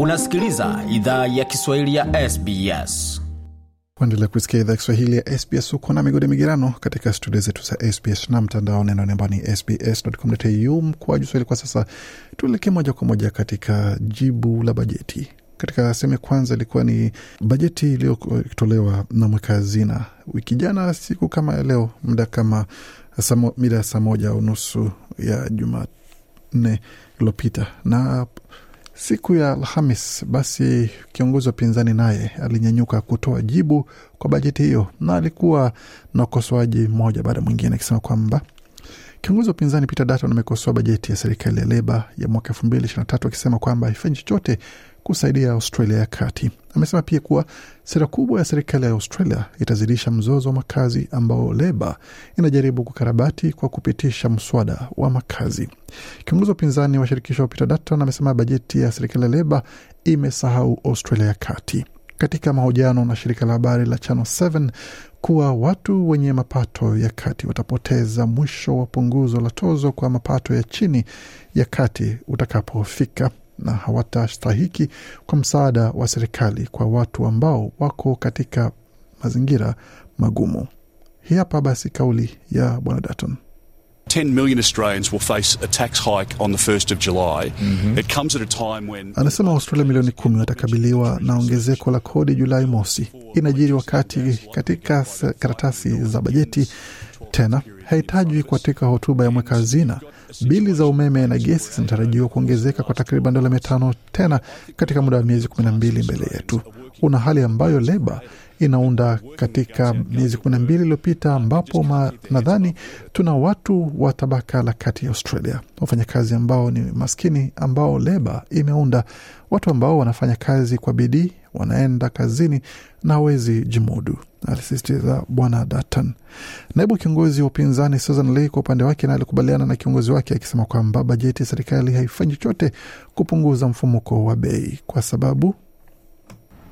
Unasikiliza idhaa ya Kiswahili ya SBS. Kuendelea kusikia idhaa Kiswahili ya SBS huko na migode migirano katika studio zetu za SBS na mtandao neno namba ni sbs.com.au mkoaju swahili. Kwa sasa tuelekee moja kwa moja katika jibu la bajeti. Katika sehemu ya kwanza ilikuwa ni bajeti iliyotolewa na mweka hazina wiki jana, siku kama ya leo, muda kama mida ya saa moja unusu ya Jumanne iliyopita na siku ya Alhamis basi kiongozi wa upinzani naye alinyanyuka kutoa jibu kwa bajeti hiyo, na alikuwa na ukosoaji mmoja baada mwingine akisema kwamba kiongozi wa upinzani Peter Dutton amekosoa bajeti ya serikali ya Leba ya mwaka elfu mbili ishirini na tatu akisema kwamba haifanyi chochote kusaidia Australia ya kati. Amesema pia kuwa sera kubwa ya serikali ya Australia itazidisha mzozo wa makazi ambao Leba inajaribu kukarabati kwa kupitisha mswada wa makazi. Kiongozi wa upinzani wa shirikisho Peter Dutton amesema bajeti ya serikali ya Leba imesahau Australia ya kati. Katika mahojiano na shirika la habari la Channel 7 kuwa watu wenye mapato ya kati watapoteza mwisho wa punguzo la tozo kwa mapato ya chini ya kati utakapofika na hawatastahiki kwa msaada wa serikali kwa watu ambao wako katika mazingira magumu. Hii hapa basi kauli ya Bwana Dutton. 10 million Australians will face a tax hike on the 1st of July. Mm-hmm. It comes at a time when... Anasema Australia milioni kumi watakabiliwa na ongezeko la kodi Julai mosi. Inajiri wakati katika karatasi za bajeti tena haitajwi katika hotuba ya mweka hazina. Bili za umeme na gesi zinatarajiwa kuongezeka kwa takriban dola mia tano tena katika muda wa miezi kumi na mbili mbele yetu. Una hali ambayo Leba inaunda katika miezi kumi na mbili iliyopita ambapo nadhani tuna watu wa tabaka la kati ya Australia, wafanyakazi ambao ni maskini, ambao Leba imeunda, watu ambao wanafanya kazi kwa bidii, wanaenda kazini na hawezi jimudu, alisisitiza Bwana Dutton. Naibu kiongozi wa upinzani Susan Lee kwa upande wake naye alikubaliana na kiongozi wake akisema kwamba bajeti ya serikali haifanyi chochote kupunguza mfumuko wa bei kwa sababu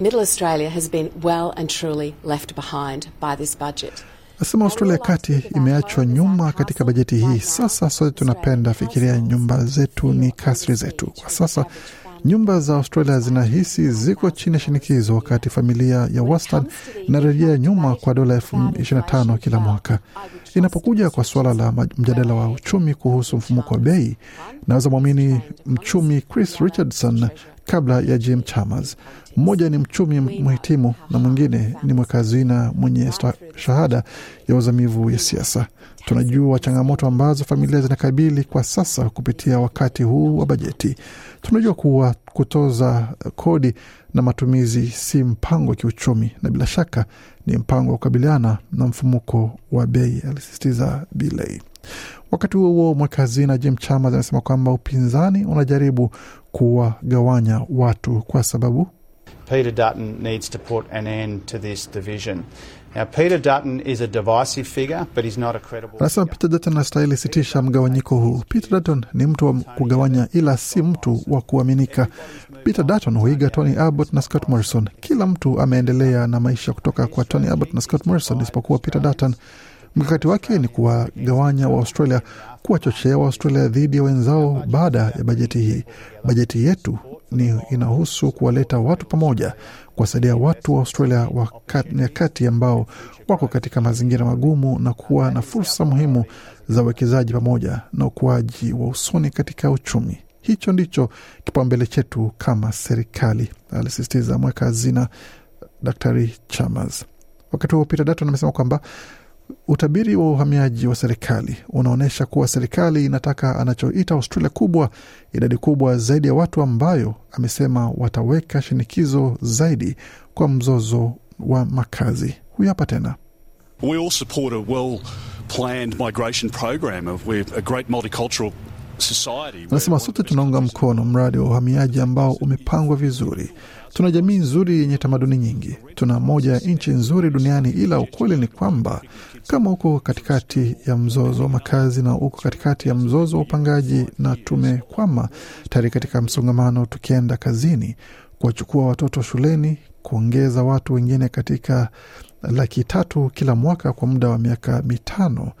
Middle Australia has been well and truly left behind by this budget. Nasema Australia ya kati imeachwa nyuma katika bajeti hii. Sasa sote tunapenda fikiria nyumba zetu ni kasri zetu. Kwa sasa nyumba za Australia zinahisi ziko chini ya shinikizo, wakati familia ya wastani inarejea nyuma kwa dola elfu ishirini na tano kila mwaka. Inapokuja kwa suala la mjadala wa uchumi kuhusu mfumuko wa bei, naweza mwamini mchumi Chris Richardson kabla ya Jim Chalmers. Mmoja ni mchumi mhitimu na mwingine ni mweka hazina mwenye shahada ya uzamivu ya siasa. Tunajua changamoto ambazo familia zinakabili kwa sasa kupitia wakati huu wa bajeti. Tunajua kuwa kutoza kodi na matumizi si mpango wa kiuchumi, na bila shaka ni mpango wa kukabiliana na mfumuko wa bei, alisisitiza Bilei. Wakati huo huo, mweka hazina Jim Chalmers amesema kwamba upinzani unajaribu kuwagawanya watu kwa sababu Peter Dutton needs to put an end to this division. Now, Peter Dutton is a divisive figure, but he's not a credible Anasema Peter Dutton anastahili sitisha mgawanyiko huu. Peter Dutton ni mtu wa kugawanya, ila si mtu wa kuaminika. Peter Dutton huiga Tony Abbott na Scott Morrison. Kila mtu ameendelea na maisha kutoka kwa Tony Abbott na Scott Morrison isipokuwa Peter Dutton. Mkakati wake ni kuwagawanya Waaustralia, kuwachochea Waaustralia dhidi ya wenzao. Baada ya bajeti hii, bajeti yetu ni inahusu kuwaleta watu pamoja, kuwasaidia watu wa Australia nyakati ambao wako katika mazingira magumu na kuwa na fursa muhimu za uwekezaji pamoja na ukuaji wa usoni katika uchumi. Hicho ndicho kipaumbele chetu kama serikali, alisisitiza mweka hazina Daktari Chalmers. Wakati huo Peter Dutton amesema kwamba utabiri wa uhamiaji wa serikali unaonyesha kuwa serikali inataka anachoita Australia kubwa, idadi kubwa zaidi ya watu, ambayo amesema wataweka shinikizo zaidi kwa mzozo wa makazi. Huyu hapa tena. We all support a well planned migration program. We're a great multicultural. Anasema sote tunaunga mkono mradi wa uhamiaji ambao umepangwa vizuri. Tuna jamii nzuri yenye tamaduni nyingi, tuna moja ya nchi nzuri duniani, ila ukweli ni kwamba kama uko katikati ya mzozo wa makazi na uko katikati ya mzozo wa upangaji, na tumekwama tayari katika msongamano, tukienda kazini, kuwachukua watoto shuleni, kuongeza watu wengine katika laki tatu kila mwaka kwa muda wa miaka mitano,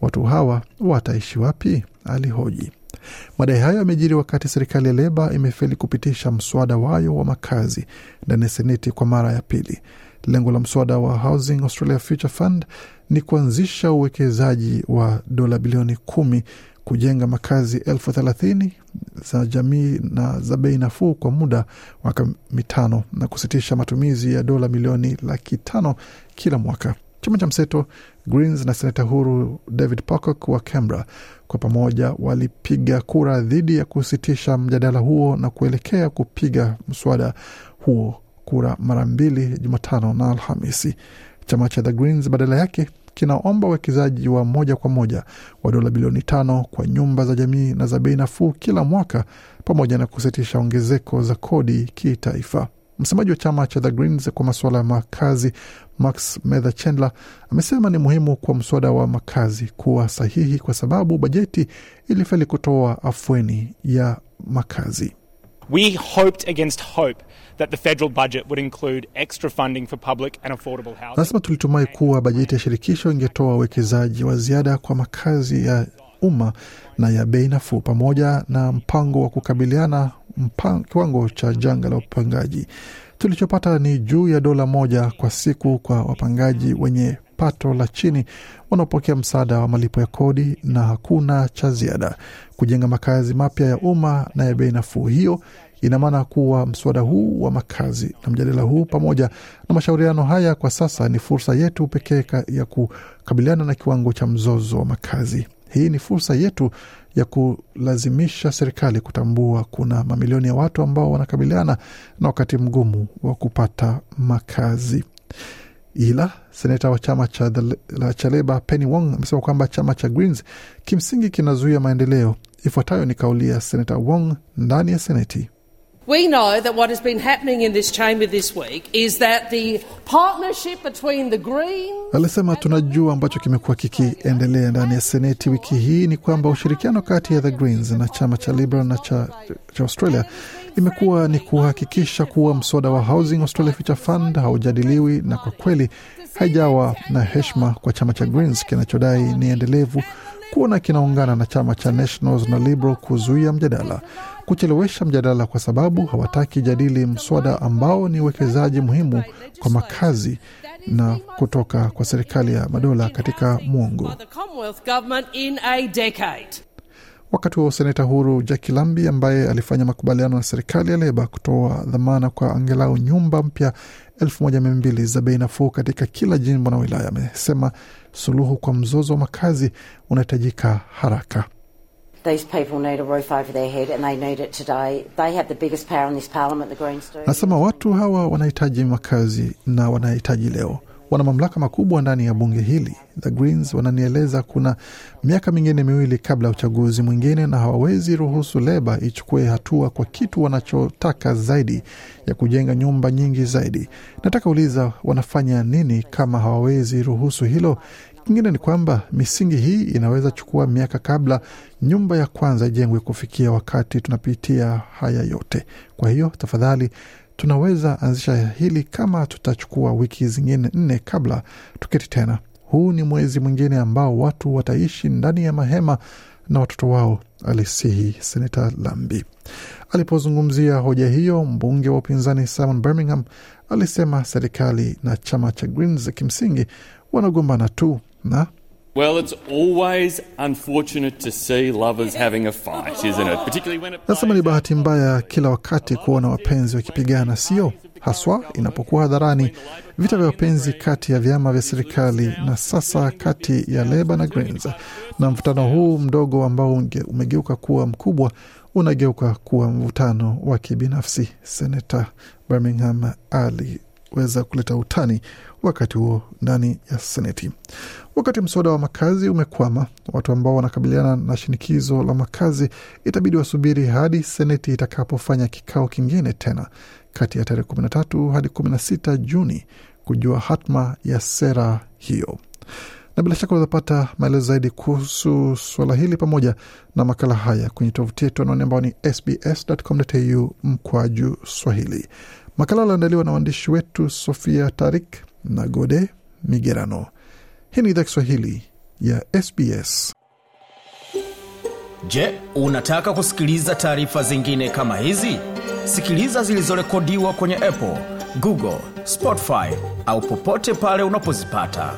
watu hawa wataishi wapi? Alihoji. Madai hayo yamejiri wakati serikali ya Leba imefeli kupitisha mswada wayo wa makazi ndani ya Seneti kwa mara ya pili. Lengo la mswada wa Housing Australia Future Fund ni kuanzisha uwekezaji wa dola bilioni kumi kujenga makazi elfu thelathini za jamii na za bei nafuu kwa muda wa mitano na kusitisha matumizi ya dola milioni laki tano kila mwaka. Chama cha mseto Greens na senata huru David Pocock wa Canberra kwa pamoja walipiga kura dhidi ya kusitisha mjadala huo na kuelekea kupiga mswada huo kura mara mbili Jumatano na Alhamisi. Chama cha The Greens badala yake kinaomba uwekezaji wa moja kwa moja wa dola bilioni tano kwa nyumba za jamii na za bei nafuu kila mwaka pamoja na kusitisha ongezeko za kodi kitaifa. Msemaji wa chama cha The Greens kwa masuala ya makazi Max Mather Chandler amesema ni muhimu kwa mswada wa makazi kuwa sahihi kwa sababu bajeti ilifeli kutoa afueni ya makazi. We hoped against hope that the federal budget would include extra funding for public and affordable housing. Anasema tulitumai kuwa bajeti ya shirikisho ingetoa uwekezaji wa ziada kwa makazi ya umma na ya bei nafuu pamoja na mpango wa kukabiliana kiwango cha janga la upangaji. Tulichopata ni juu ya dola moja kwa siku kwa wapangaji wenye pato la chini wanaopokea msaada wa malipo ya kodi na hakuna cha ziada. Kujenga makazi mapya ya umma na ya bei nafuu, hiyo ina maana kuwa mswada huu wa makazi na mjadala huu pamoja na mashauriano haya kwa sasa ni fursa yetu pekee ya kukabiliana na kiwango cha mzozo wa makazi. Hii ni fursa yetu ya kulazimisha serikali kutambua kuna mamilioni ya watu ambao wanakabiliana na wakati mgumu wa kupata makazi. Ila seneta wa chama cha, cha Leba Penny Wong amesema kwamba chama cha Greens kimsingi kinazuia maendeleo. Ifuatayo ni kauli ya seneta Wong ndani ya Seneti. We know that what has been happening in this chamber this week is that the partnership between the Greens Alisema tunajua ambacho kimekuwa kikiendelea ndani ya seneti wiki hii ni kwamba ushirikiano kati ya the Greens na chama cha Liberal na cha, cha Australia imekuwa ni kuhakikisha kuwa mswada wa Housing Australia Future Fund haujadiliwi, na kwa kweli haijawa na heshima kwa chama cha Greens kinachodai ni endelevu kuona kinaungana na chama cha Nationals na Liberal kuzuia mjadala, kuchelewesha mjadala kwa sababu hawataki jadili mswada ambao ni uwekezaji muhimu kwa makazi na kutoka kwa serikali ya madola katika mwongo. Wakati huo seneta huru Jackie Lambi ambaye alifanya makubaliano na serikali ya Leba kutoa dhamana kwa angalau nyumba mpya elfu moja mia mbili za bei nafuu katika kila jimbo na wilaya, amesema suluhu kwa mzozo wa makazi unahitajika haraka. Nasema watu hawa wanahitaji makazi na wanahitaji leo wana mamlaka makubwa ndani ya bunge hili. The Greens wananieleza kuna miaka mingine miwili kabla ya uchaguzi mwingine, na hawawezi ruhusu Leba ichukue hatua kwa kitu wanachotaka zaidi ya kujenga nyumba nyingi zaidi. Nataka uliza, wanafanya nini kama hawawezi ruhusu hilo? Kingine ni kwamba misingi hii inaweza chukua miaka kabla nyumba ya kwanza ijengwe kufikia wakati tunapitia haya yote. Kwa hiyo tafadhali tunaweza anzisha hili kama tutachukua wiki zingine nne kabla tuketi tena. Huu ni mwezi mwingine ambao watu wataishi ndani ya mahema na watoto wao, alisihi Senata Lambi. Alipozungumzia hoja hiyo, mbunge wa upinzani Simon Birmingham alisema serikali na chama cha Greens kimsingi wanagombana tu na Well, it's always unfortunate to see lovers having a fight, isn't it? Particularly when it Nasema ni bahati mbaya kila wakati kuona wapenzi wakipigana, sio haswa inapokuwa hadharani. Vita vya wapenzi kati ya vyama vya serikali na sasa kati ya Leba na Greens, na mvutano huu mdogo ambao umegeuka kuwa mkubwa unageuka kuwa mvutano wa kibinafsi. Senata Birmingham aliweza kuleta utani wakati huo ndani ya Seneti. Wakati mswada wa makazi umekwama, watu ambao wanakabiliana na shinikizo la makazi itabidi wasubiri hadi Seneti itakapofanya kikao kingine tena kati ya tarehe 13 hadi 16 Juni kujua hatma ya sera hiyo. Na bila shaka utapata maelezo zaidi kuhusu suala hili pamoja na makala haya kwenye tovuti yetu anaoni ambao ni sbs.com.au mkwaju Swahili. Makala aliandaliwa na waandishi wetu Sofia Tarik na Gode Migerano. Hii ni idhaa Kiswahili ya SBS. Je, unataka kusikiliza taarifa zingine kama hizi? Sikiliza zilizorekodiwa kwenye Apple, Google, Spotify au popote pale unapozipata.